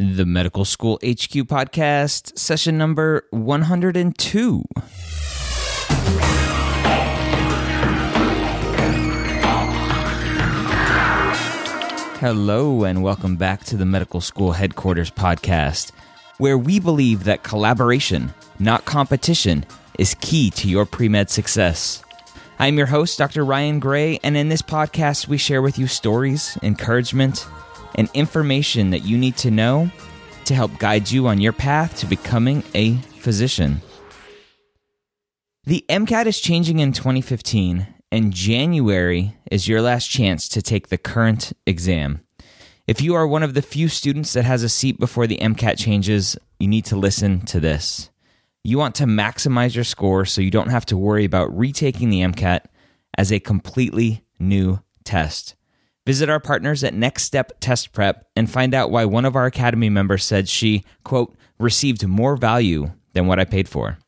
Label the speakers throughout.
Speaker 1: The Medical School HQ podcast, session number 102. Hello, and welcome back to the Medical School Headquarters podcast, where we believe that collaboration, not competition, is key to your pre med success. I'm your host, Dr. Ryan Gray, and in this podcast, we share with you stories, encouragement, and information that you need to know to help guide you on your path to becoming a physician. The MCAT is changing in 2015, and January is your last chance to take the current exam. If you are one of the few students that has a seat before the MCAT changes, you need to listen to this. You want to maximize your score so you don't have to worry about retaking the MCAT as a completely new test. Visit our partners at Next Step Test Prep and find out why one of our Academy members said she, quote, received more value than what I paid for.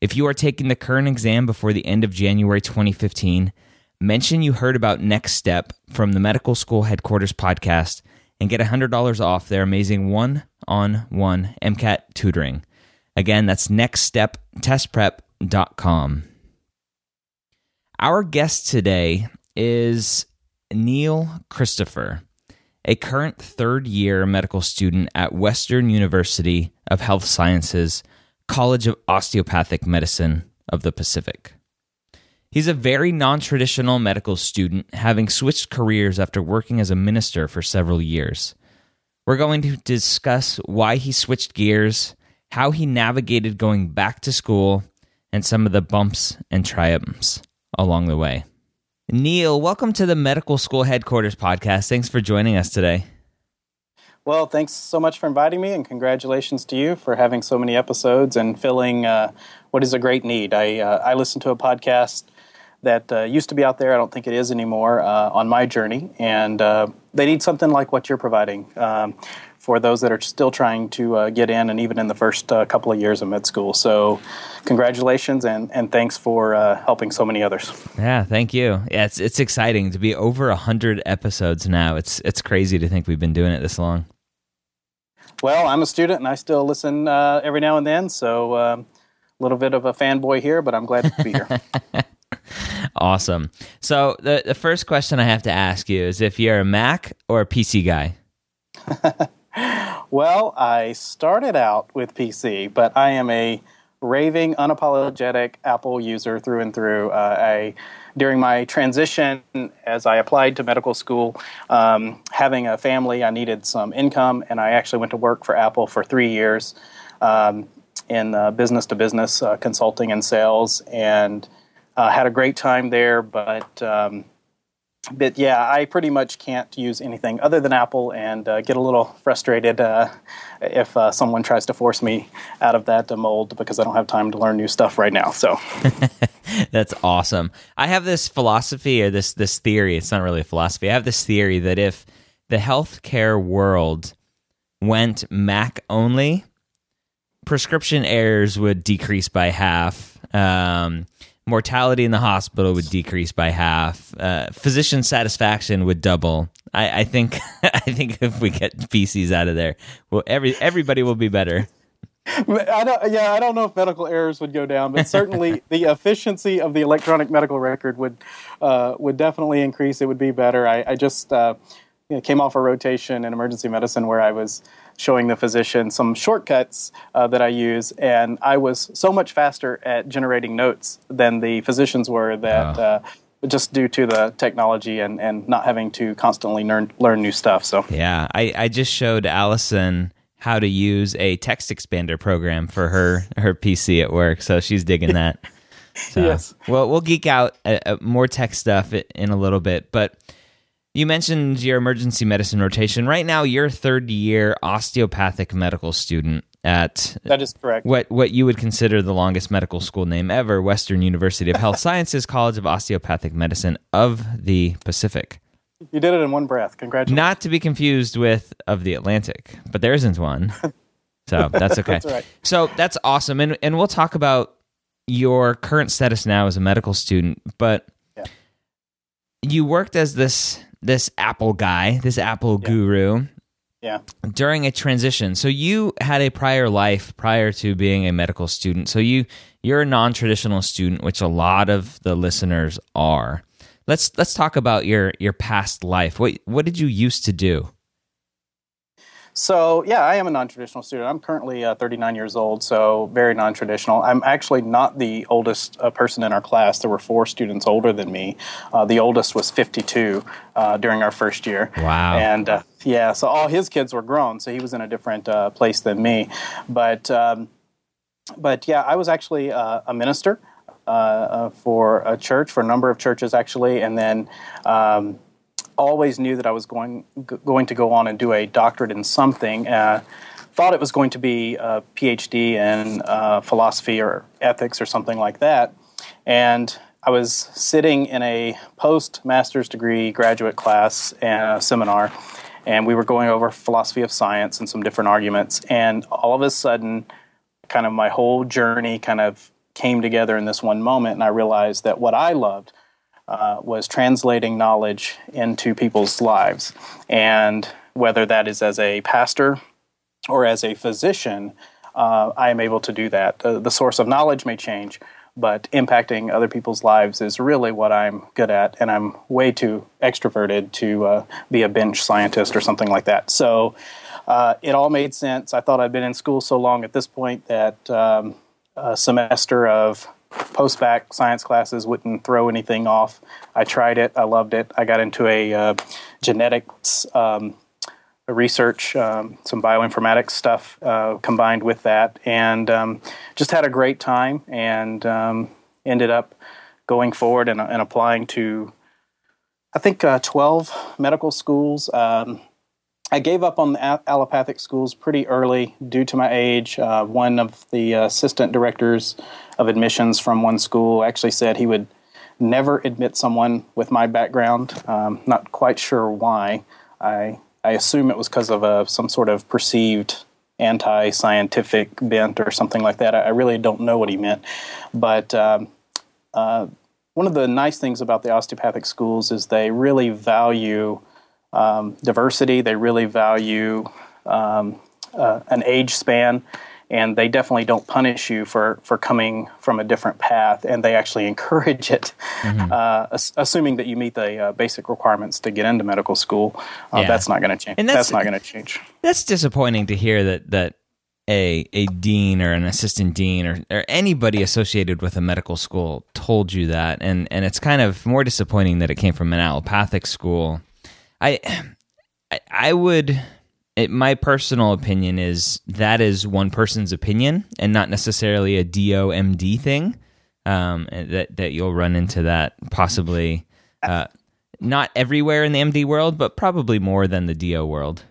Speaker 1: If you are taking the current exam before the end of January 2015, mention you heard about Next Step from the Medical School Headquarters podcast and get $100 off their amazing one on one MCAT tutoring. Again, that's nextsteptestprep.com. Our guest today is Neal Christopher, a current third year medical student at Western University of Health Sciences College of Osteopathic Medicine of the Pacific. He's a very non traditional medical student, having switched careers after working as a minister for several years. We're going to discuss why he switched gears, how he navigated going back to school, and some of the bumps and triumphs along the way. Neal, welcome to the Medical School Headquarters podcast. Thanks for joining us today.
Speaker 2: Well, thanks so much for inviting me, and congratulations to you for having so many episodes and filling uh, what is a great need. I uh, I listened to a podcast that uh, used to be out there. I don't think it is anymore uh, on my journey, and uh, they need something like what you're providing um, for those that are still trying to uh, get in, and even in the first couple of years of med school. So, congratulations, and and thanks for helping so many others.
Speaker 1: Yeah, thank you. Yeah, it's it's exciting to be over hundred episodes now. It's it's crazy to think we've been doing it this long.
Speaker 2: Well, I'm a student and I still listen uh, every now and then, so a um, little bit of a fanboy here, but I'm glad to be here.
Speaker 1: awesome. So the the first question I have to ask you is if you're a Mac or a PC guy.
Speaker 2: well, I started out with PC, but I am a raving, unapologetic Apple user through and through. Uh, I during my transition as I applied to medical school, um, having a family, I needed some income, and I actually went to work for Apple for three years um, in business to business consulting and sales, and uh, had a great time there. But um, but yeah, I pretty much can't use anything other than Apple and uh, get a little frustrated uh, if uh, someone tries to force me out of that mold because I don't have time to learn new stuff right now. So
Speaker 1: that's awesome. I have this philosophy or this this theory. It's not really a philosophy. I have this theory that if the healthcare world went Mac only, prescription errors would decrease by half. Um, mortality in the hospital would decrease by half. Uh, physician satisfaction would double. I, I think I think if we get PCs out of there, well, every everybody will be better.
Speaker 2: I don't, yeah, I don't know if medical errors would go down, but certainly the efficiency of the electronic medical record would uh, would definitely increase. It would be better. I, I just uh, you know, came off a rotation in emergency medicine where I was showing the physician some shortcuts uh, that I use, and I was so much faster at generating notes than the physicians were that. Uh, just due to the technology and, and not having to constantly learn learn new stuff. So
Speaker 1: yeah, I, I just showed Allison how to use a text expander program for her her PC at work, so she's digging that. So,
Speaker 2: yes.
Speaker 1: Well, we'll geek out uh, uh, more tech stuff in a little bit, but you mentioned your emergency medicine rotation. Right now, you're a third year osteopathic medical student at
Speaker 2: that is correct.
Speaker 1: What what you would consider the longest medical school name ever, Western University of Health Sciences College of Osteopathic Medicine of the Pacific.
Speaker 2: You did it in one breath. Congratulations.
Speaker 1: Not to be confused with of the Atlantic, but there isn't one. So that's okay.
Speaker 2: that's right.
Speaker 1: So that's awesome. And and we'll talk about your current status now as a medical student, but yeah. you worked as this this Apple guy, this Apple yeah. guru.
Speaker 2: Yeah.
Speaker 1: During a transition. So you had a prior life prior to being a medical student. So you you're a non-traditional student, which a lot of the listeners are. Let's let's talk about your your past life. What what did you used to do?
Speaker 2: So, yeah, I am a non traditional student. I'm currently uh, 39 years old, so very non traditional. I'm actually not the oldest uh, person in our class. There were four students older than me. Uh, the oldest was 52 uh, during our first year.
Speaker 1: Wow.
Speaker 2: And uh, yeah, so all his kids were grown, so he was in a different uh, place than me. But, um, but yeah, I was actually a minister. for a church, for a number of churches actually, and then um, always knew that I was going going to go on and do a doctorate in something. Uh, thought it was going to be a PhD in uh, philosophy or ethics or something like that. And I was sitting in a post master's degree graduate class and a seminar, and we were going over philosophy of science and some different arguments. And all of a sudden, kind of my whole journey kind of came together in this one moment, and I realized that what I loved uh, was translating knowledge into people's lives. And whether that is as a pastor or as a physician, uh, I am able to do that. Uh, the source of knowledge may change, but impacting other people's lives is really what I'm good at, and I'm way too extroverted to uh, be a bench scientist or something like that. So uh, it all made sense. I thought I'd been in school so long at this point that um, a semester of post-bac science classes wouldn't throw anything off. I tried it. I loved it. I got into a uh, genetics um, research, um, some bioinformatics stuff uh, combined with that, and um, just had a great time and um, ended up going forward and, and applying to, I think, uh, 12 medical schools. Um, I gave up on the allopathic schools pretty early due to my age. Uh, one of the assistant directors of admissions from one school actually said he would never admit someone with my background. Um, not quite sure why. I I assume it was because of a, some sort of perceived anti-scientific bent or something like that. I, I really don't know what he meant, but. Um, uh, one of the nice things about the osteopathic schools is they really value um, diversity. They really value um, uh, an age span, and they definitely don't punish you for, for coming from a different path, and they actually encourage it, mm-hmm. uh, assuming that you meet the uh, basic requirements to get into medical school. Uh, yeah. That's not going to change. And that's, that's not going to change.
Speaker 1: That's disappointing to hear that that a a dean or an assistant dean or, or anybody associated with a medical school told you that, and and it's kind of more disappointing that it came from an allopathic school I, I, would. It, my personal opinion is that is one person's opinion and not necessarily a DOMD thing. Um, that that you'll run into that possibly uh, not everywhere in the MD world, but probably more than the DO world.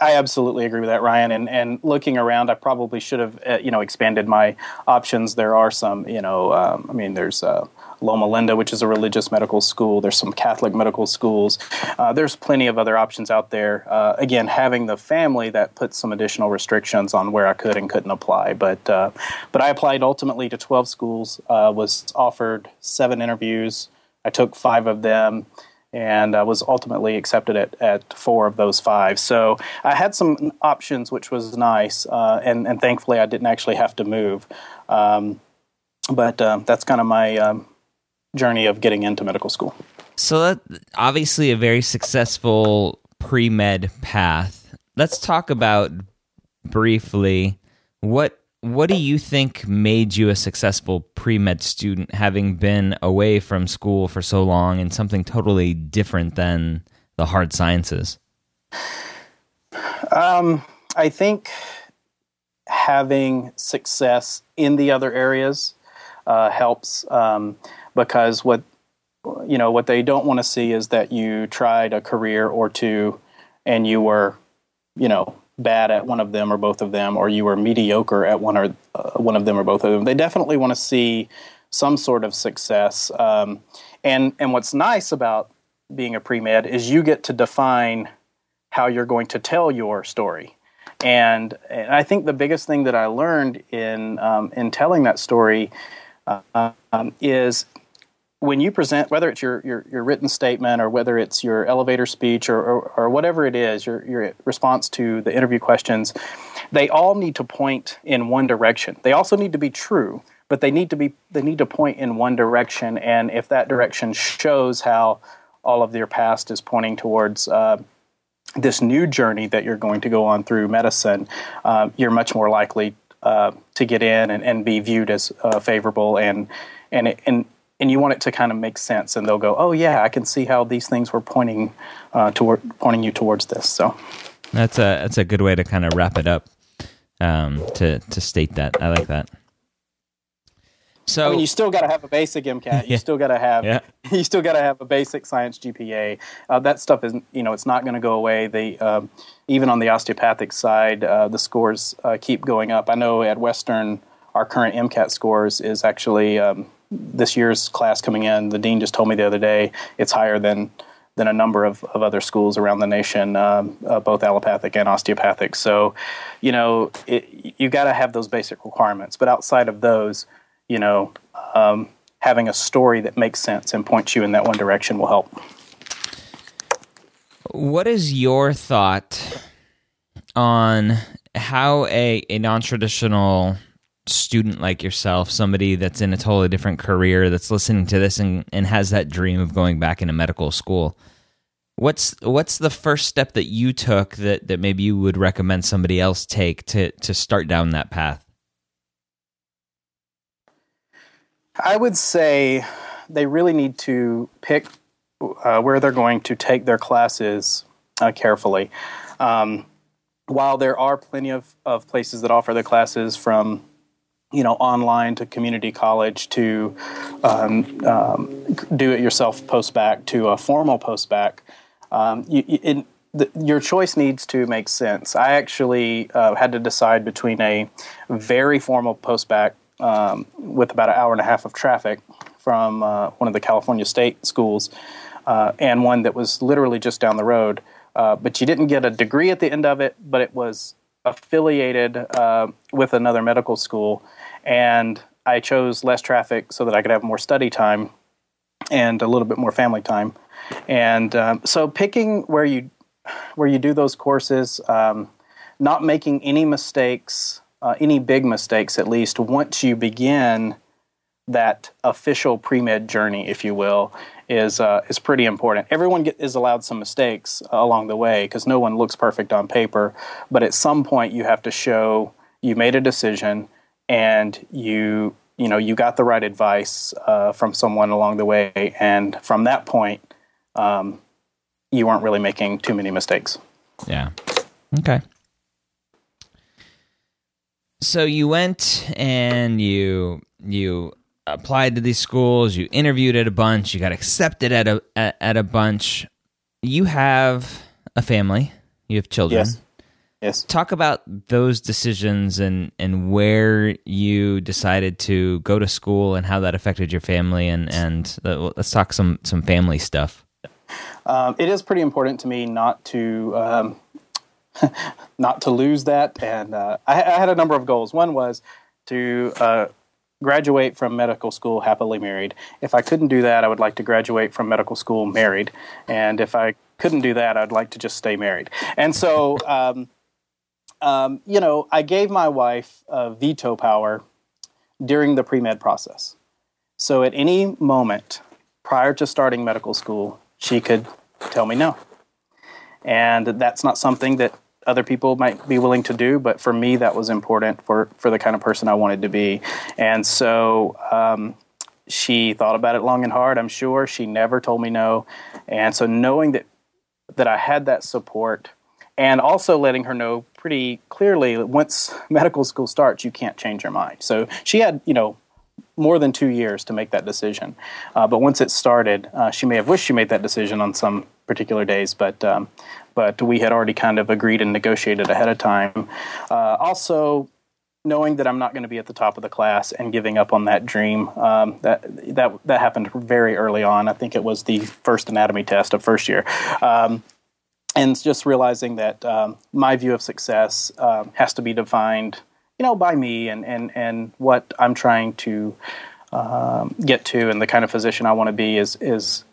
Speaker 2: I absolutely agree with that, Ryan. And and looking around, I probably should have uh, you know expanded my options. There are some, you know, um, I mean, there's uh, Loma Linda, which is a religious medical school. There's some Catholic medical schools. Uh, there's plenty of other options out there. Uh, again, having the family that put some additional restrictions on where I could and couldn't apply. But uh, but I applied ultimately to 12 schools. Uh, was offered seven interviews. I took five of them and I was ultimately accepted at, at four of those five. So I had some options, which was nice, uh, and, and thankfully I didn't actually have to move. Um, but uh, that's kind of my um, journey of getting into medical school.
Speaker 1: So that obviously a very successful pre med path. Let's talk about briefly what what do you think made you a successful pre med student, having been away from school for so long and something totally different than the hard sciences?
Speaker 2: Um, I think having success in the other areas uh, helps um, because what you know what they don't want to see is that you tried a career or two and you were you know bad at one of them or both of them or you were mediocre at one or uh, one of them or both of them. They definitely want to see some sort of success um, and and what's nice about being a pre-med is you get to define how you're going to tell your story. And, and I think the biggest thing that I learned in um, in telling that story uh, um, is when you present, whether it's your, your, your, written statement or whether it's your elevator speech or, or, or, whatever it is, your, your response to the interview questions, they all need to point in one direction. They also need to be true, but they need to be they need to point in one direction. And if that direction shows how all of your past is pointing towards uh, this new journey that you're going to go on through medicine, uh, you're much more likely uh, to get in and, and be viewed as uh, favorable and and and and you want it to kind of make sense and they'll go oh yeah i can see how these things were pointing uh, toward pointing you towards this so
Speaker 1: that's a that's a good way to kind of wrap it up um, to to state that i like that
Speaker 2: so I mean, you still got to have a basic MCAT. You yeah. still got to have yeah. you still got to have a basic science GPA. Uh, that stuff is you know it's not going to go away. The um, even on the osteopathic side, uh, the scores uh, keep going up. I know at Western, our current MCAT scores is actually um, this year's class coming in. The dean just told me the other day it's higher than than a number of, of other schools around the nation, um, uh, both allopathic and osteopathic. So, you know, it, you got to have those basic requirements. But outside of those, you know, um, having a story that makes sense and points you in that one direction will help.
Speaker 1: What is your thought on how a, a non traditional student like yourself, somebody that's in a totally different career, that's listening to this and, and has that dream of going back into medical school, what's what's the first step that you took that, that maybe you would recommend somebody else take to to start down that path?
Speaker 2: I would say they really need to pick uh, where they're going to take their classes uh, carefully. Um, while there are plenty of, of places that offer the classes from you know online to community college to um, um, do it yourself post bac to a formal post bac um, you, your choice needs to make sense i actually uh, had to decide between a very formal post bac um, with about an hour and a half of traffic from uh, one of the California state schools, uh, and one that was literally just down the road. Uh, but you didn't get a degree at the end of it, but it was affiliated uh, with another medical school. And I chose less traffic so that I could have more study time and a little bit more family time. And um, so picking where you where you do those courses, um, not making any mistakes uh, any big mistakes, at least once you begin that official pre med journey, if you will, is uh, is pretty important. Everyone get, is allowed some mistakes along the way because no one looks perfect on paper. But at some point, you have to show you made a decision and you you know you got the right advice uh, from someone along the way, and from that point, um, you weren't really making too many mistakes.
Speaker 1: Yeah. Okay so you went and you you applied to these schools you interviewed at a bunch you got accepted at a at, at a bunch. You have a family you have children.
Speaker 2: Yes. Yes.
Speaker 1: Talk about those decisions and and where you decided to go to school and how that affected your family and and uh, let's talk some some family stuff.
Speaker 2: Um, it is pretty important to me not to um, not to lose that. And uh, I, I, had a number of goals. One was to uh, graduate from medical school happily married. If I couldn't do that, I would like to graduate from medical school married. And if I couldn't do that, I'd like to just stay married. And so, um, um, you know, I gave my wife veto power during the pre med process. So at any moment prior to starting medical school, she could tell me no. And that's not something that other people might be willing to do, but for me, that was important for, for the kind of person I wanted to be. And so um, she thought about it long and hard, I'm sure. She never told me no. And so knowing that, that I had that support and also letting her know pretty clearly that once medical school starts, you can't change your mind. So she had, you know, more than two years to make that decision. Uh, but once it started, uh, she may have wished she made that decision on some particular days, but um, but we had already kind of agreed and negotiated ahead of time. Uh, also, knowing that I'm not going to be at the top of the class and giving up on that dream, um, that that that happened very early on. I think it was the first anatomy test of first year. Um, and just realizing that um, my view of success um, has to be defined you know, by me and, and, and what I'm trying to um, get to and the kind of physician I want to be is, is,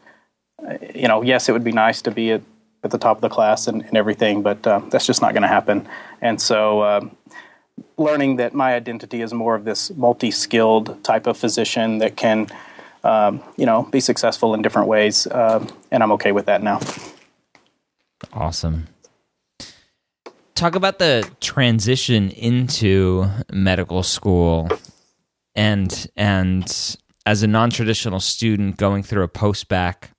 Speaker 2: uh, you know, yes, it would be nice to be at, at the top of the class and, and everything, but uh, that's just not going to happen. And so, um, learning that my identity is more of this multi-skilled type of physician that can, um, you know, be successful in different ways, uh, and I'm okay with that now.
Speaker 1: Awesome talk about the transition into medical school and and as a non-traditional student going through a post-bac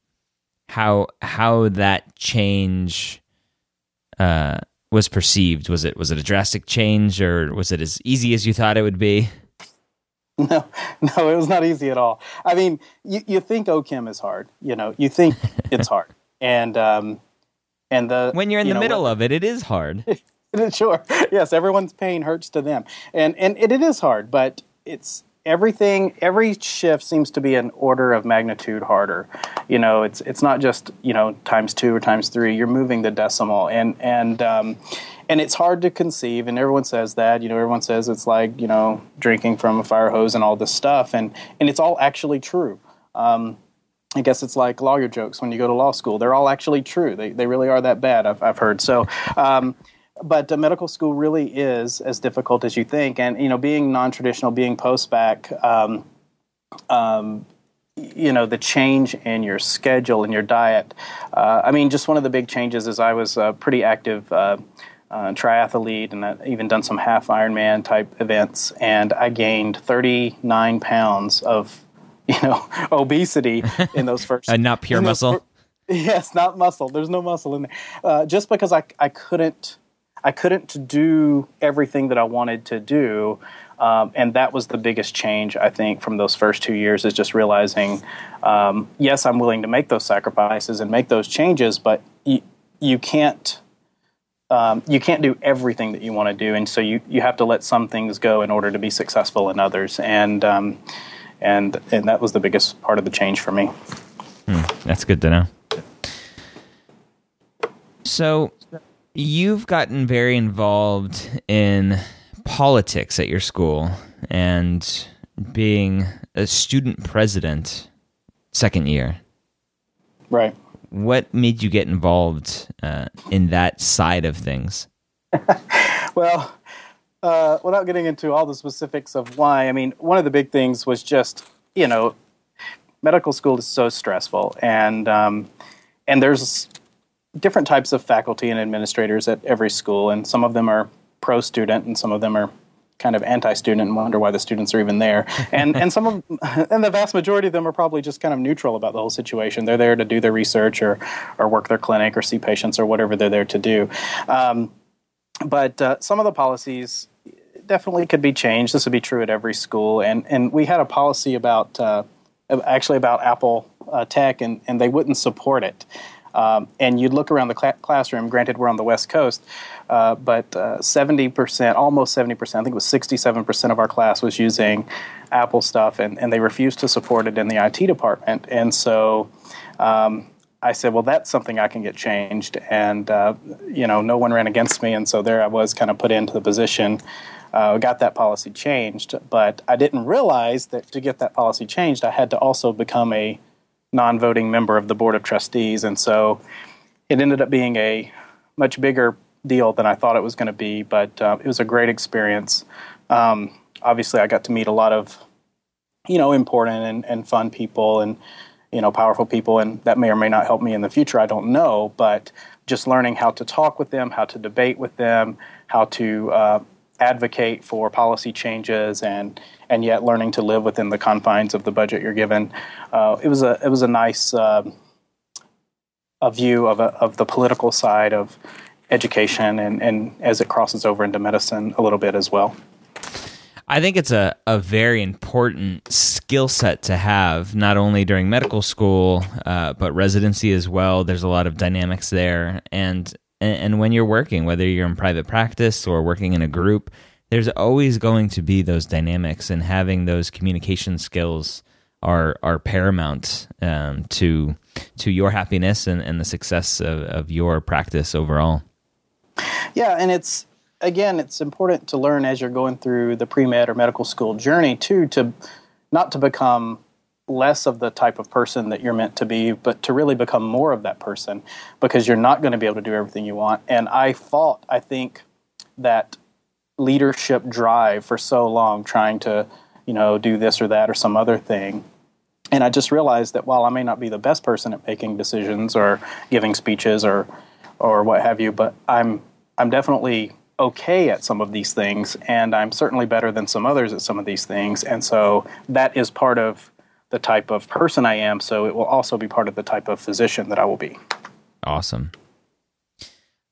Speaker 1: how how that change uh, was perceived. Was it was it a drastic change or was it as easy as you thought it would be?
Speaker 2: No no it was not easy at all. I mean you, you think ochem is hard you know you think it's hard. And um, and the
Speaker 1: when you're in
Speaker 2: you
Speaker 1: the
Speaker 2: know,
Speaker 1: middle of it, it is hard.
Speaker 2: sure. Yes, everyone's pain hurts to them, and and it, it is hard, but it's everything. Every shift seems to be an order of magnitude harder. You know, it's it's not just you know times two or times three. You're moving the decimal, and and um, and it's hard to conceive. And everyone says that. You know, everyone says it's like you know drinking from a fire hose and all this stuff, and and it's all actually true. Um, I guess it's like lawyer jokes when you go to law school. They're all actually true. They, they really are that bad, I've, I've heard. So, um, but uh, medical school really is as difficult as you think. And, you know, being non traditional, being post bac, um, um, you know, the change in your schedule and your diet. Uh, I mean, just one of the big changes is I was a pretty active. Uh, uh, triathlete and I've even done some half Ironman type events, and I gained 39 pounds of you know obesity in those first
Speaker 1: and not pure muscle.
Speaker 2: yes, not muscle. There's no muscle in there. Uh, just because I I couldn't I couldn't do everything that I wanted to do. Um, and that was the biggest change I think from those first two years is just realizing, um, yes, I'm willing to make those sacrifices and make those changes, but you, you can't um, you can't do everything that you want to do, and so you, you have to let some things go in order to be successful in others. And um, and and that was the biggest part of the change for me.
Speaker 1: Hmm, that's good to know. So, you've gotten very involved in politics at your school and being a student president second year.
Speaker 2: Right.
Speaker 1: What made you get involved uh, in that side of things?
Speaker 2: well, uh, without getting into all the specifics of why, I mean, one of the big things was just, you know, medical school is so stressful, and um, and there's different types of faculty and administrators at every school, and some of them are pro student, and some of them are kind of anti-student and wonder why the students are even there. And and some of and the vast majority of them are probably just kind of neutral about the whole situation. They're there to do their research or or work their clinic or see patients or whatever they're there to do. Um, but uh, some of the policies definitely could be changed. This would be true at every school. And and we had a policy about uh, actually about Apple uh, Tech, and and they wouldn't support it. Um, and you'd look around the cl- classroom. Granted, we're on the West Coast, uh, but uh, seventy percent, almost seventy percent, I think it was sixty-seven percent of our class was using Apple stuff, and, and they refused to support it in the IT department. And so, um, I said, "Well, that's something I can get changed." And uh, you know, no one ran against me, and so there I was, kind of put into the position. Uh, got that policy changed, but I didn't realize that to get that policy changed, I had to also become a non voting member of the Board of Trustees. And so it ended up being a much bigger deal than I thought it was going to be, but uh, it was a great experience. Um, obviously, I got to meet a lot of, you know, important and, and fun people and, you know, powerful people, and that may or may not help me in the future. I don't know, but just learning how to talk with them, how to debate with them, how to uh, advocate for policy changes, and and yet learning to live within the confines of the budget you're given. Uh, it was a it was a nice uh, a view of a, of the political side of education, and and as it crosses over into medicine a little bit as well.
Speaker 1: I think it's a, a very important skill set to have, not only during medical school, uh, but residency as well. There's a lot of dynamics there. And, and when you're working, whether you're in private practice or working in a group, there's always going to be those dynamics, and having those communication skills are are paramount um, to to your happiness and, and the success of, of your practice overall.
Speaker 2: Yeah, and it's again, it's important to learn as you're going through the pre med or medical school journey too to not to become less of the type of person that you're meant to be, but to really become more of that person because you're not going to be able to do everything you want. And I fought, I think, that leadership drive for so long trying to, you know, do this or that or some other thing. And I just realized that while I may not be the best person at making decisions or giving speeches or or what have you, but I'm I'm definitely okay at some of these things, and I'm certainly better than some others at some of these things. And so that is part of the type of person I am. So it will also be part of the type of physician that I will be.
Speaker 1: Awesome.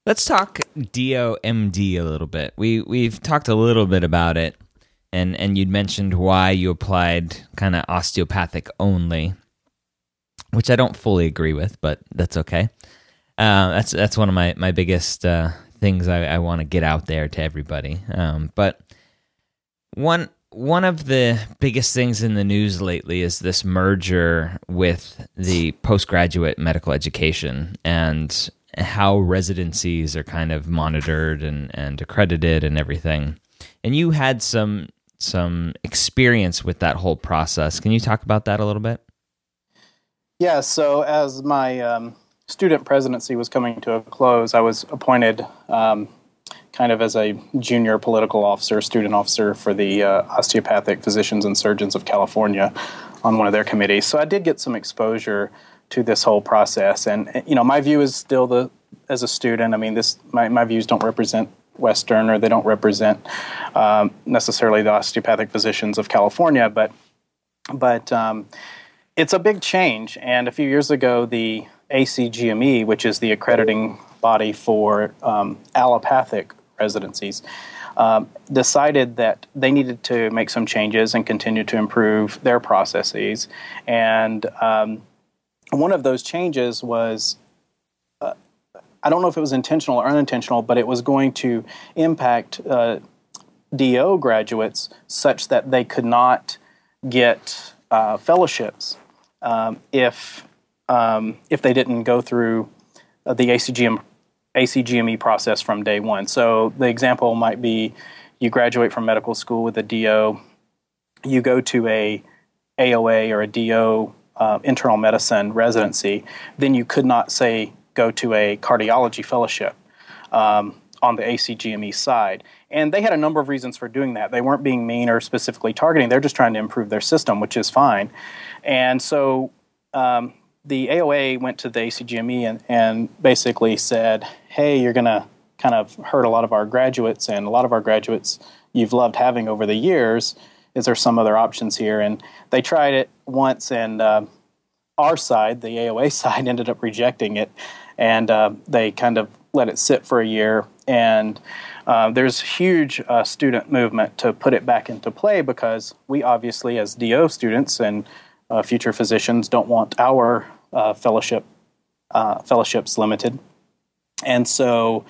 Speaker 1: Let's talk DOMD a little bit. We we've talked a little bit about it, and and you'd mentioned why you applied kind of osteopathic only, which I don't fully agree with, but that's okay. Uh, that's that's one of my my biggest uh, things I, I want to get out there to everybody. Um, but one one of the biggest things in the news lately is this merger with the postgraduate medical education and how residencies are kind of monitored and, and accredited and everything. And you had some some experience with that whole process. Can you talk about that a little bit?
Speaker 2: Yeah. So as my um, student presidency was coming to a close, I was appointed um, kind of as a junior political officer, student officer for the uh, Osteopathic Physicians and Surgeons of California on one of their committees. So I did get some exposure to this whole process. And, you know, my view is still the, as a student, I mean, this, my, my views don't represent Western or they don't represent um, necessarily the osteopathic physicians of California, but, but, um, it's a big change. And a few years ago, the ACGME, which is the accrediting body for um, allopathic residencies, um, decided that they needed to make some changes and continue to improve their processes. And um, one of those changes was uh, I don't know if it was intentional or unintentional, but it was going to impact uh, DO graduates such that they could not get uh, fellowships um, if um, if they didn't go through uh, the ACGM, ACGME process from day one. So the example might be you graduate from medical school with a DO, you go to a AOA or a DO uh, internal medicine residency, then you could not say go to a cardiology fellowship um, on the ACGME side. And they had a number of reasons for doing that. They weren't being mean or specifically targeting, they're just trying to improve their system, which is fine. And so um, the AOA went to the ACGME and, and basically said, hey, you're going to kind of hurt a lot of our graduates, and a lot of our graduates you've loved having over the years. Is there some other options here? And they tried it once, and uh, our side, the AOA side, ended up rejecting it, and uh, they kind of let it sit for a year. And uh, there's huge uh, student movement to put it back into play because we obviously, as DO students and uh, future physicians, don't want our uh, fellowship uh, fellowships limited, and so.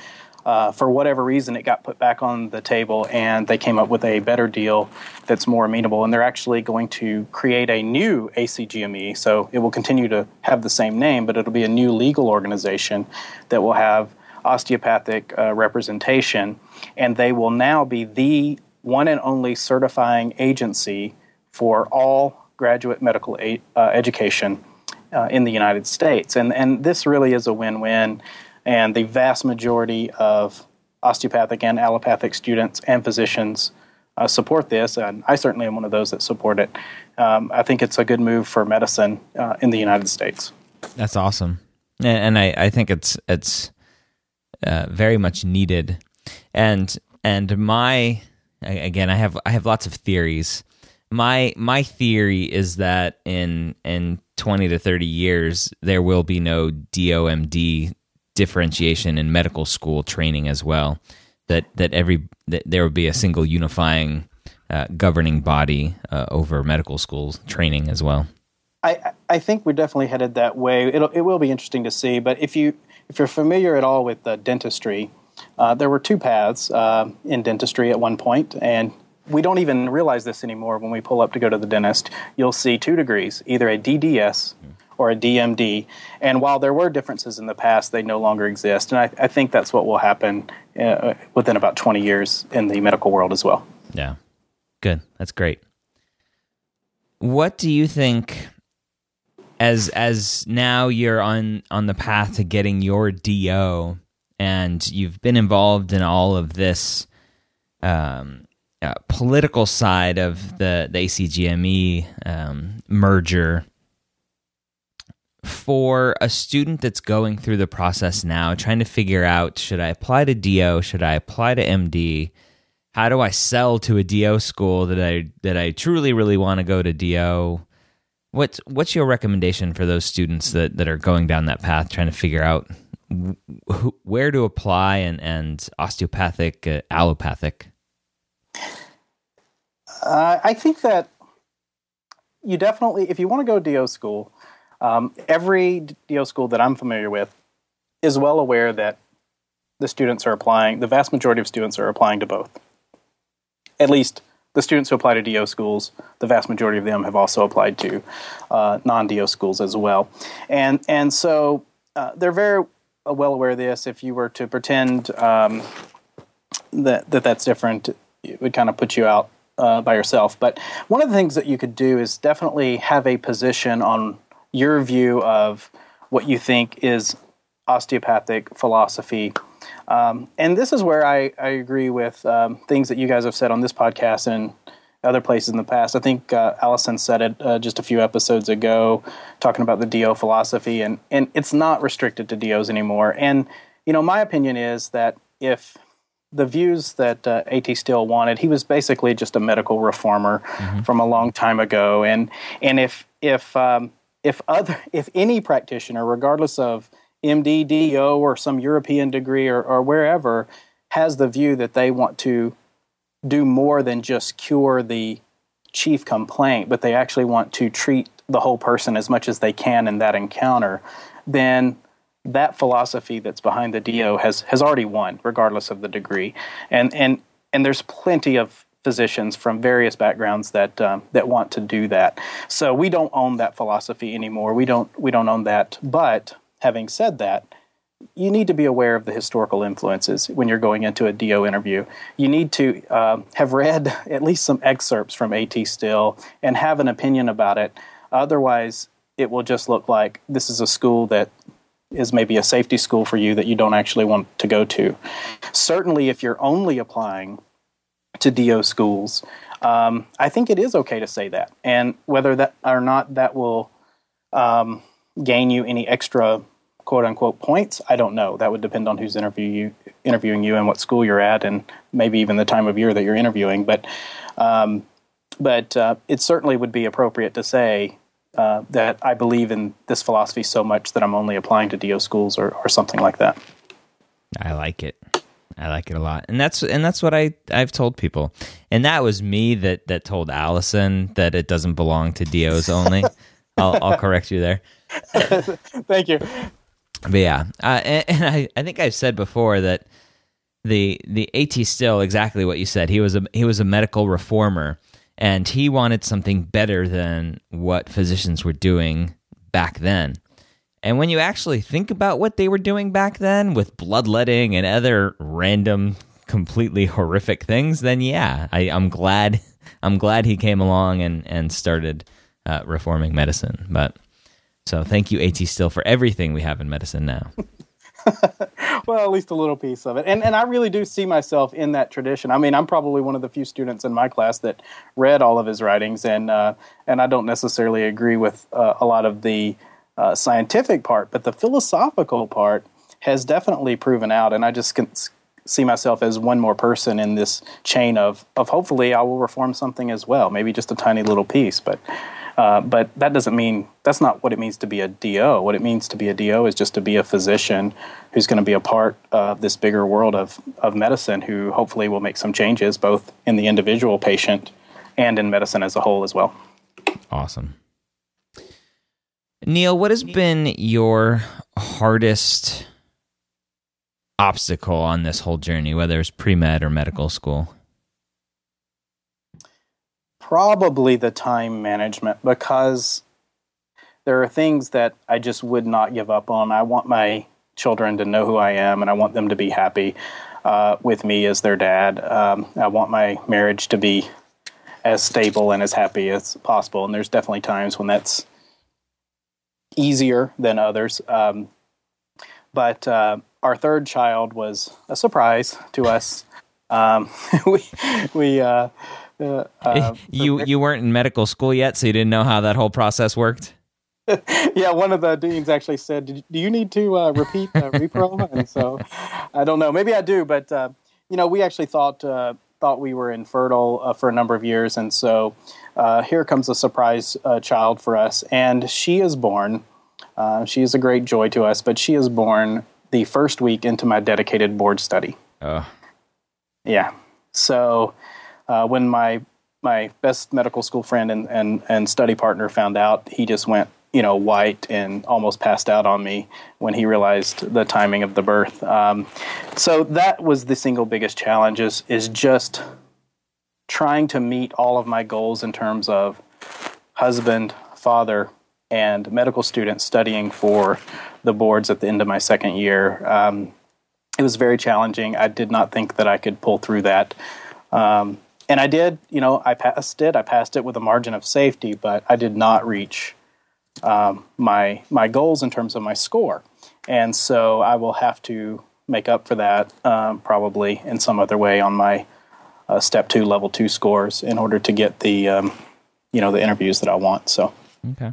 Speaker 2: Uh, for whatever reason, it got put back on the table, and they came up with a better deal that's more amenable. And they're actually going to create a new ACGME, so it will continue to have the same name, but it'll be a new legal organization that will have osteopathic uh, representation, and they will now be the one and only certifying agency for all graduate medical a- uh, education uh, in the United States. And, and this really is a win win. And the vast majority of osteopathic and allopathic students and physicians uh, support this, and I certainly am one of those that support it. Um, I think it's a good move for medicine uh, in the United States.
Speaker 1: That's awesome, and, and I, I think it's it's uh, very much needed. And and my again, I have I have lots of theories. My my theory is that in in twenty to thirty years there will be no DOMD differentiation in medical school training as well. That that every that there will be a single unifying uh, governing body uh, over medical school training as well.
Speaker 2: I I think we're definitely headed that way. It'll it will be interesting to see. But if you if you're familiar at all with uh, dentistry, there were two paths uh, in dentistry at one point, and we don't even realize this anymore when we pull up to go to the dentist. You'll see two degrees, either a DDS or a DMD. And while there were differences in the past, they no longer exist. And I, I think that's what will happen uh, within about 20 years in the medical world as well.
Speaker 1: Yeah. Good. That's great. What do you think as as now you're on on the path to getting your DO and you've been involved in all of this um, uh, political side of the, the ACGME um, merger. For a student that's going through the process now, trying to figure out should I apply to DO, should I apply to MD, how do I sell to a DO school that I that I truly really want to go to DO? What's what's your recommendation for those students that, that are going down that path, trying to figure out where to apply and, and osteopathic, uh, allopathic?
Speaker 2: Uh, I think that you definitely, if you want to go DO school, um, every DO school that I'm familiar with is well aware that the students are applying, the vast majority of students are applying to both. At least the students who apply to DO schools, the vast majority of them have also applied to uh, non DO schools as well. And, and so uh, they're very well aware of this. If you were to pretend um, that, that that's different, it would kind of put you out uh, by yourself. But one of the things that you could do is definitely have a position on your view of what you think is osteopathic philosophy. Um, and this is where I, I agree with um, things that you guys have said on this podcast and other places in the past. I think uh, Allison said it uh, just a few episodes ago, talking about the DO philosophy, and and it's not restricted to DOs anymore. And you know, my opinion is that if the views that uh, A.T. Still wanted, he was basically just a medical reformer mm-hmm. from a long time ago, and and if if um, if other if any practitioner, regardless of MD, DO, or some European degree or, or wherever, has the view that they want to do more than just cure the chief complaint, but they actually want to treat the whole person as much as they can in that encounter, then that philosophy that's behind the DO has has already won, regardless of the degree. And and and there's plenty of physicians from various backgrounds that um, that want to do that. So we don't own that philosophy anymore. We don't we don't own that. But having said that, you need to be aware of the historical influences when you're going into a DO interview. You need to uh, have read at least some excerpts from AT Still and have an opinion about it. Otherwise, it will just look like this is a school that is maybe a safety school for you that you don't actually want to go to. Certainly, if you're only applying to DO schools, um, I think it is okay to say that. And whether that or not that will um, gain you any extra quote unquote points, I don't know. That would depend on who's interview you, interviewing you and what school you're at, and maybe even the time of year that you're interviewing. But um, but uh, it certainly would be appropriate to say uh, that I believe in this philosophy so much that I'm only applying to DO schools or, or something like that.
Speaker 1: I like it. I like it a lot, and that's and that's what I I've told people, and that was me that that told Allison that it doesn't belong to DOs only. I'll, I'll correct you there.
Speaker 2: Thank you.
Speaker 1: But yeah, uh, and, and I, I think I've said before that the the AT Still exactly what you said. He was a he was a medical reformer, and he wanted something better than what physicians were doing back then. And when you actually think about what they were doing back then with bloodletting and other random, completely horrific things, then yeah, I, am glad I'm glad he came along and and started uh, reforming medicine. But so thank you, AT Still, for everything we have in medicine now.
Speaker 2: well, at least a little piece of it. And and I really do see myself in that tradition. I mean, I'm probably one of the few students in my class that read all of his writings, and uh, and I don't necessarily agree with uh, a lot of the uh, scientific part, but the philosophical part has definitely proven out. And I just can see myself as one more person in this chain of of hopefully I will reform something as well, maybe just a tiny little piece, but. Uh, but that doesn't mean that's not what it means to be a DO. What it means to be a DO is just to be a physician who's going to be a part of this bigger world of, of medicine who hopefully will make some changes both in the individual patient and in medicine as a whole as well.
Speaker 1: Awesome. Neal, what has been your hardest obstacle on this whole journey, whether it's pre med or medical school?
Speaker 2: Probably the time management because there are things that I just would not give up on. I want my children to know who I am and I want them to be happy uh, with me as their dad. Um, I want my marriage to be as stable and as happy as possible. And there's definitely times when that's easier than others. Um, but uh, our third child was a surprise to us. Um, we we uh,
Speaker 1: uh, uh you you weren't in medical school yet, so you didn't know how that whole process worked.
Speaker 2: yeah, one of the deans actually said, "Do you need to uh, repeat uh, repro?" and so I don't know. Maybe I do, but uh, you know, we actually thought uh, thought we were infertile uh, for a number of years, and so uh, here comes a surprise child for us, and she is born. she is a great joy to us, but she is born the first week into my dedicated board study. Oh, yeah. So uh, when my my best medical school friend and, and, and study partner found out, he just went, you know, white and almost passed out on me when he realized the timing of the birth. Um, so that was the single biggest challenge is, is just trying to meet all of my goals in terms of husband, father, and medical student studying for the boards at the end of my second year. Um, it was very challenging. I did not think that I could pull through that. Um, and I did, you know, I passed it. I passed it with a margin of safety, but I did not reach um, my my goals in terms of my score, and so I will have to make up for that um, probably in some other way on my uh, step two, level two scores in order to get the um, you know the interviews that I want. So
Speaker 1: okay.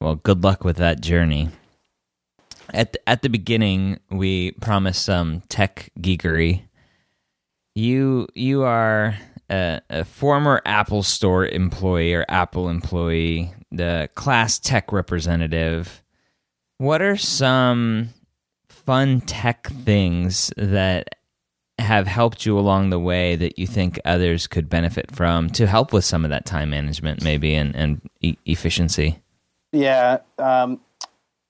Speaker 1: Well, good luck with that journey. At the, at the beginning, we promised some tech geekery you you are a, a, former Apple Store employee or Apple employee, the class tech representative. What are some fun tech things that have helped you along the way that you think others could benefit from to help with some of that time management, maybe and and e- efficiency?
Speaker 2: Yeah, um,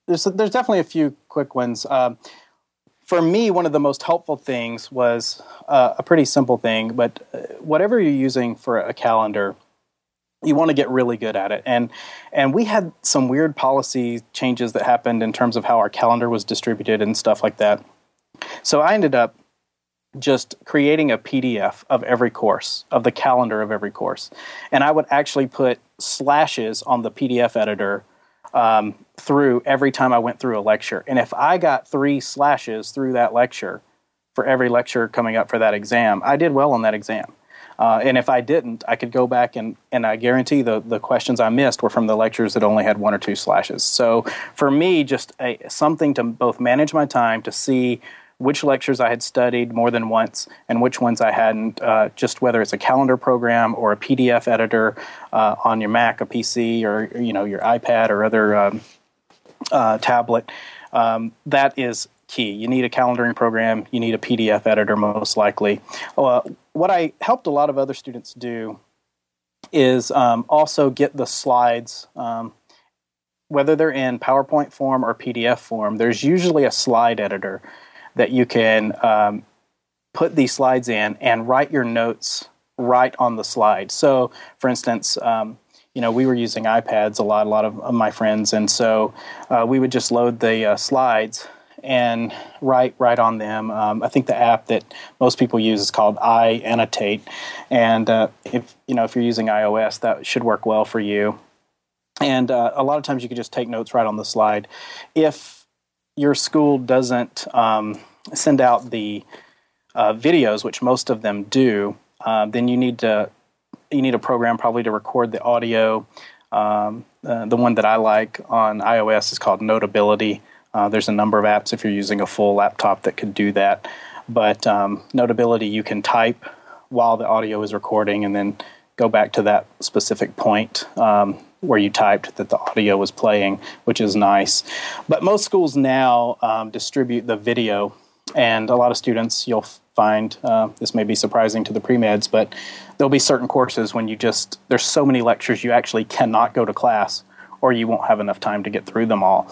Speaker 2: there's there's definitely a few quick ones. Um, for me, one of the most helpful things was uh, a pretty simple thing, but uh, whatever you're using for a calendar, you want to get really good at it. And and we had some weird policy changes that happened in terms of how our calendar was distributed and stuff like that. So I ended up just creating a PDF of every course, of the calendar of every course. And I would actually put slashes on the PDF editor um, through every time I went through a lecture. And if I got three slashes through that lecture for every lecture coming up for that exam, I did well on that exam. Uh, and if I didn't, I could go back and, and I guarantee the, the questions I missed were from the lectures that only had one or two slashes. So for me, just a, something to both manage my time, to see which lectures I had studied more than once and which ones I hadn't, uh, just whether it's a calendar program or a PDF editor uh, on your Mac, a PC, or you know your iPad or other um, uh, tablet. Um, that is key. You need a calendaring program. You need a PDF editor, most likely. Uh, what I helped a lot of other students do is um, also get the slides um, whether they're in PowerPoint form or PDF form, there's usually a slide editor that you can um, put these slides in and write your notes right on the slide. So, for instance, um, you know, we were using iPads a lot, a lot of, my friends, and so uh, we would just load the uh, slides and write right on them. Um, I think the app that most people use is called iAnnotate, and uh, if you know if you're using iOS, that should work well for you. And uh, a lot of times you can just take notes right on the slide. If your school doesn't um, send out the uh, videos, which most of them do, uh, then you need to you need a program probably to record the audio. Um, uh, the one that I like on iOS is called Notability. Uh, there's a number of apps if you're using a full laptop that could do that. But um, Notability, you can type while the audio is recording and then go back to that specific point um, where you typed that the audio was playing, which is nice. But most schools now um, distribute the video, and a lot of students you'll find uh, this may be surprising to the pre meds, but there'll be certain courses when you just there's so many lectures you actually cannot go to class or you won't have enough time to get through them all.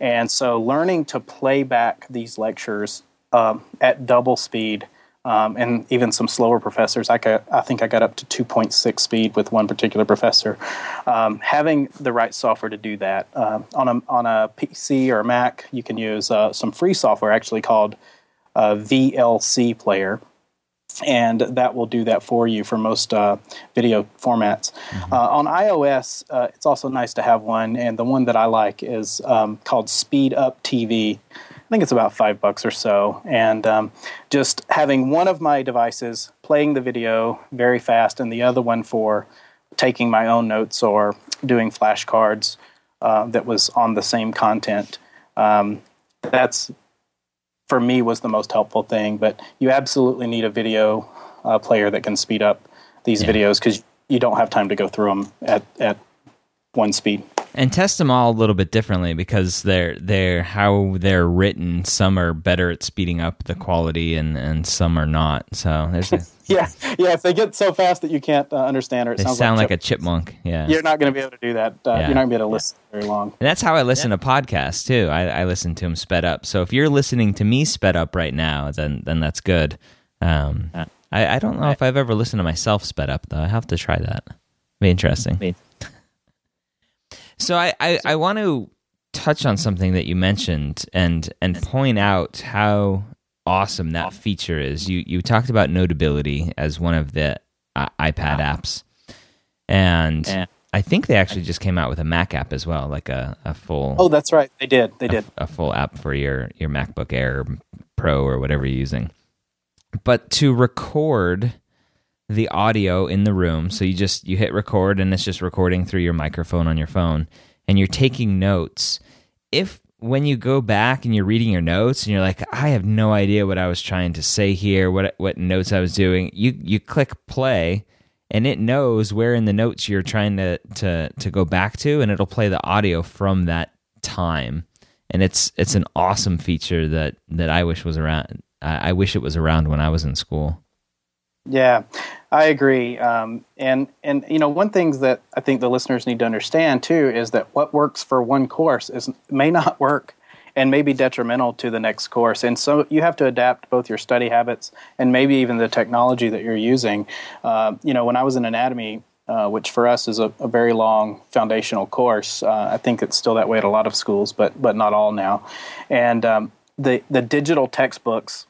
Speaker 2: And so, learning to play back these lectures um, at double speed. Um, and even some slower professors. I, got, I think I got up to 2.6 speed with one particular professor. Um, having the right software to do that uh, on a on a PC or a Mac, you can use uh, some free software actually called uh, VLC Player, and that will do that for you for most uh, video formats. Mm-hmm. Uh, on iOS, uh, it's also nice to have one, and the one that I like is um, called Speed Up TV. I think it's about five bucks or so, and um, just having one of my devices playing the video very fast, and the other one for taking my own notes or doing flashcards uh, that was on the same content. Um, that's for me was the most helpful thing. But you absolutely need a video uh, player that can speed up these yeah. videos because you don't have time to go through them at, at one speed.
Speaker 1: And test them all a little bit differently because they're they're how they're written. Some are better at speeding up the quality, and, and some are not. So there's a,
Speaker 2: yeah, yeah. If they get so fast that you can't uh, understand, or it
Speaker 1: they
Speaker 2: sounds
Speaker 1: sound
Speaker 2: like,
Speaker 1: like, a chipmunk. Yeah,
Speaker 2: you're not going to be able to do that. Uh, yeah. You're not going to be able to listen very long.
Speaker 1: And that's how I listen yeah. to podcasts too. I, I listen to them sped up. So if you're listening to me sped up right now, then then that's good. Um, I, I don't know if I've ever listened to myself sped up though. I have to try that. Be interesting. So I, I, I want to touch on something that you mentioned and and point out how awesome that feature is. You you talked about Notability as one of the uh, iPad apps, and I think they actually just came out with a Mac app as well, like a, a full.
Speaker 2: Oh, that's right. They did. They did
Speaker 1: a, a full app for your your MacBook Air Pro or whatever you're using. But to record the audio in the room. So you just you hit record and it's just recording through your microphone on your phone and you're taking notes. If when you go back and you're reading your notes and you're like I have no idea what I was trying to say here, what what notes I was doing, you you click play and it knows where in the notes you're trying to to to go back to and it'll play the audio from that time. And it's it's an awesome feature that that I wish was around I, I wish it was around when I was in school.
Speaker 2: Yeah, I agree. Um, and and you know, one thing that I think the listeners need to understand too is that what works for one course is may not work and may be detrimental to the next course. And so you have to adapt both your study habits and maybe even the technology that you're using. Uh, you know, when I was in anatomy, uh, which for us is a, a very long foundational course, uh, I think it's still that way at a lot of schools, but but not all now. And um, the the digital textbooks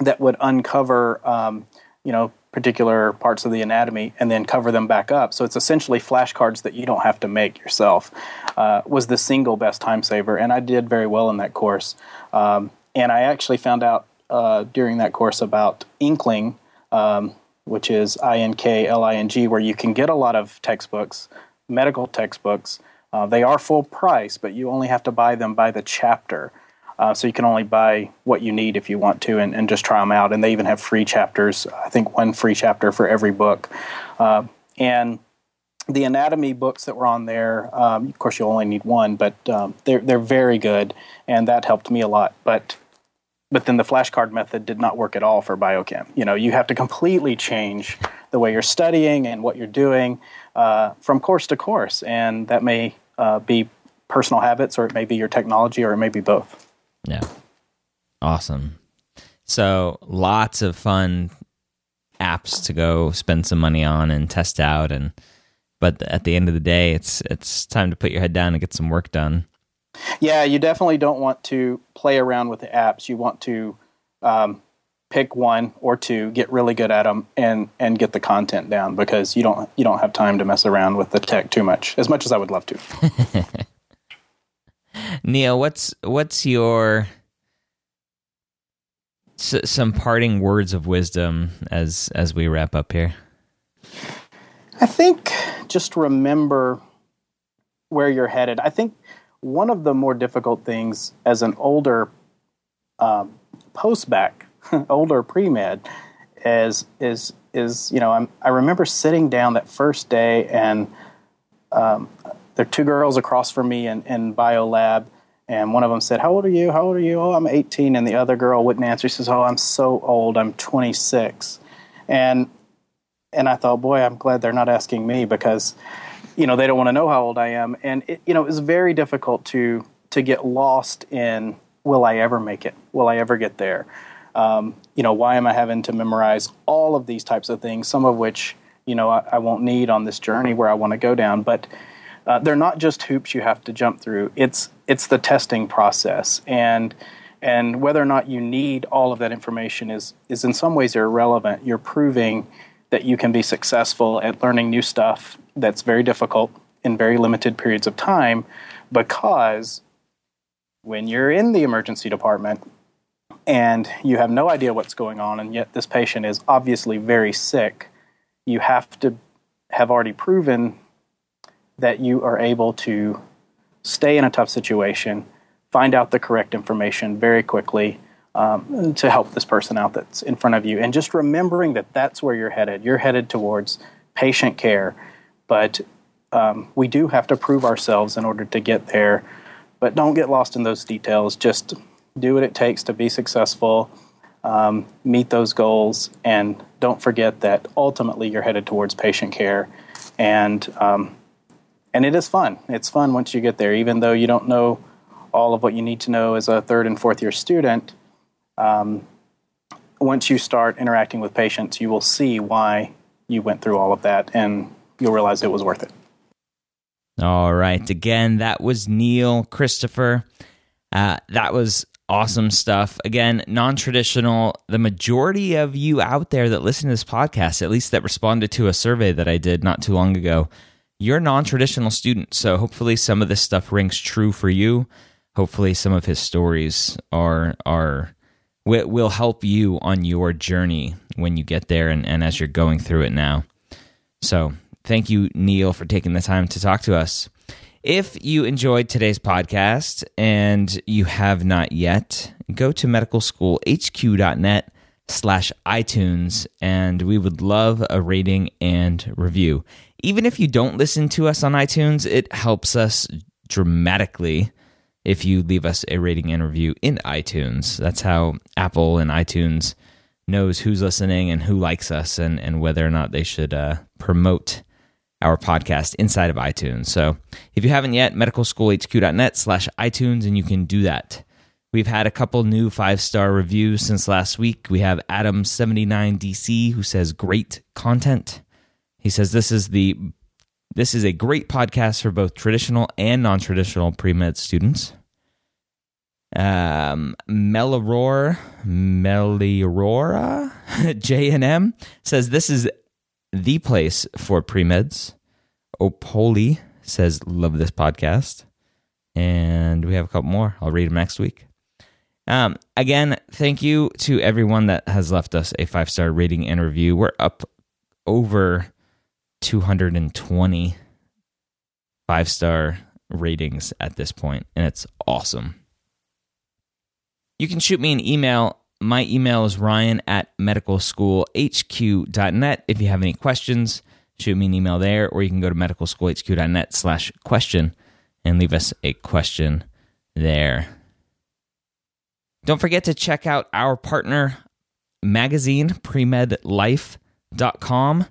Speaker 2: that would uncover um, you know particular parts of the anatomy and then cover them back up. So it's essentially flashcards that you don't have to make yourself. Uh, was the single best time saver, and I did very well in that course. Um, and I actually found out uh, during that course about Inkling, um, which is I N K L I N G, where you can get a lot of textbooks, medical textbooks. Uh, they are full price, but you only have to buy them by the chapter. Uh, so you can only buy what you need if you want to and, and, just try them out. And they even have free chapters. I think one free chapter for every book. Uh, and the anatomy books that were on there, um, of course, you only need one, but um, they're they're very good, and that helped me a lot. But but then the flashcard method did not work at all for biochem. You know, you have to completely change the way you're studying and what you're doing uh, from course to course, and that may uh, be personal habits, or it may be your technology, or it may be both.
Speaker 1: Yeah. Awesome. So lots of fun apps to go spend some money on and test out and but at the end of the day it's it's time to put your head down and get some work done.
Speaker 2: Yeah, you definitely don't want to play around with the apps. You want to um, pick one or two, get really good at them, and and get the content down because you don't you don't have time to mess around with the tech too much. As much as I would love to.
Speaker 1: Neal, what's what's your s- some parting words of wisdom as as we wrap up here?
Speaker 2: I think just remember where you're headed. I think one of the more difficult things as an older um, post bac, older pre med, is is is you know I'm, I remember sitting down that first day and um, there are two girls across from me in, in bio lab and one of them said how old are you? How old are you? Oh i'm 18 and the other girl wouldn't answer. She says oh i'm so old. I'm 26 and and i thought boy i'm glad they're not asking me because you know they don't want to know how old i am. And it, you know it's very difficult to to get lost in will i ever make it? Will i ever get there? Um, you know why am i having to memorize all of these types of things some of which you know I, I won't need on this journey where i want to go down? But uh, they're not just hoops you have to jump through. It's it's the testing process, and and whether or not you need all of that information is is in some ways irrelevant. You're proving that you can be successful at learning new stuff that's very difficult in very limited periods of time, because when you're in the emergency department and you have no idea what's going on, and yet this patient is obviously very sick, you have to have already proven that you are able to stay in a tough situation, find out the correct information very quickly um, to help this person out that's in front of you. And just remembering that that's where you're headed. You're headed towards patient care, but um, we do have to prove ourselves in order to get there. But don't get lost in those details. Just do what it takes to be successful, um, meet those goals, and don't forget that ultimately you're headed towards patient care. And um, and it is fun. It's fun once you get there, even though you don't know all of what you need to know as a third and fourth year student. Um, once you start interacting with patients, you will see why you went through all of that, and you'll realize it was worth it.
Speaker 1: All right. Again, that was Neal Christopher. Uh, that was awesome stuff. Again, non traditional. The majority of you out there that listen to this podcast, at least that responded to a survey that I did not too long ago, you're a non-traditional student so hopefully some of this stuff rings true for you. Hopefully some of his stories are are will help you on your journey when you get there and, and as you're going through it now. So thank you Neal for taking the time to talk to us. If you enjoyed today's podcast and you have not yet go to medicalschoolhq.net slash itunes and we would love a rating and review even if you don't listen to us on iTunes, it helps us dramatically if you leave us a rating and review in iTunes. That's how Apple and iTunes knows who's listening and who likes us and, and whether or not they should uh, promote our podcast inside of iTunes. So if you haven't yet, medicalschoolhq.net slash iTunes, and you can do that. We've had a couple new five star reviews since last week. We have Adam79DC who says, Great content. He says this is the this is a great podcast for both traditional and non-traditional pre-med students. Um, Meloror, Meliorora, J&M says this is the place for pre-meds. Opoli says love this podcast. And we have a couple more. I'll read them next week. Um, again, thank you to everyone that has left us a five star rating and review. We're up over 220 five star ratings at this point, and it's awesome. You can shoot me an email. My email is ryan at medicalschoolhq.net. If you have any questions, shoot me an email there, or you can go to medicalschoolhq.net slash question and leave us a question there. Don't forget to check out our partner magazine, premedlife.com.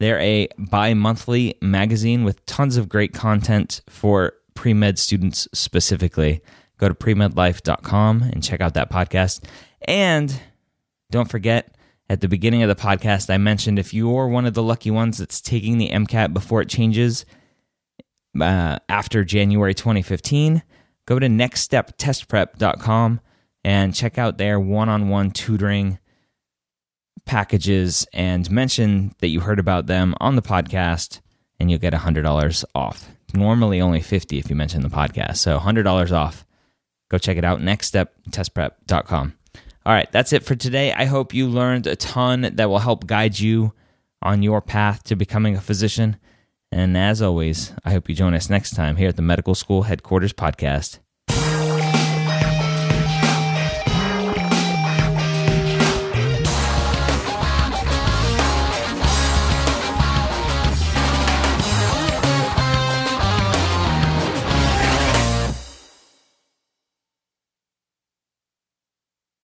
Speaker 1: They're a bi monthly magazine with tons of great content for pre med students specifically. Go to premedlife.com and check out that podcast. And don't forget, at the beginning of the podcast, I mentioned if you're one of the lucky ones that's taking the MCAT before it changes uh, after January 2015, go to nextsteptestprep.com and check out their one on one tutoring packages and mention that you heard about them on the podcast and you'll get $100 off. Normally only 50 if you mention the podcast. So $100 off Go check it out, nextsteptestprep.com. All right, that's it for today. I hope you learned a ton that will help guide you on your path to becoming a physician. And as always, I hope you join us next time here at the Medical School Headquarters Podcast.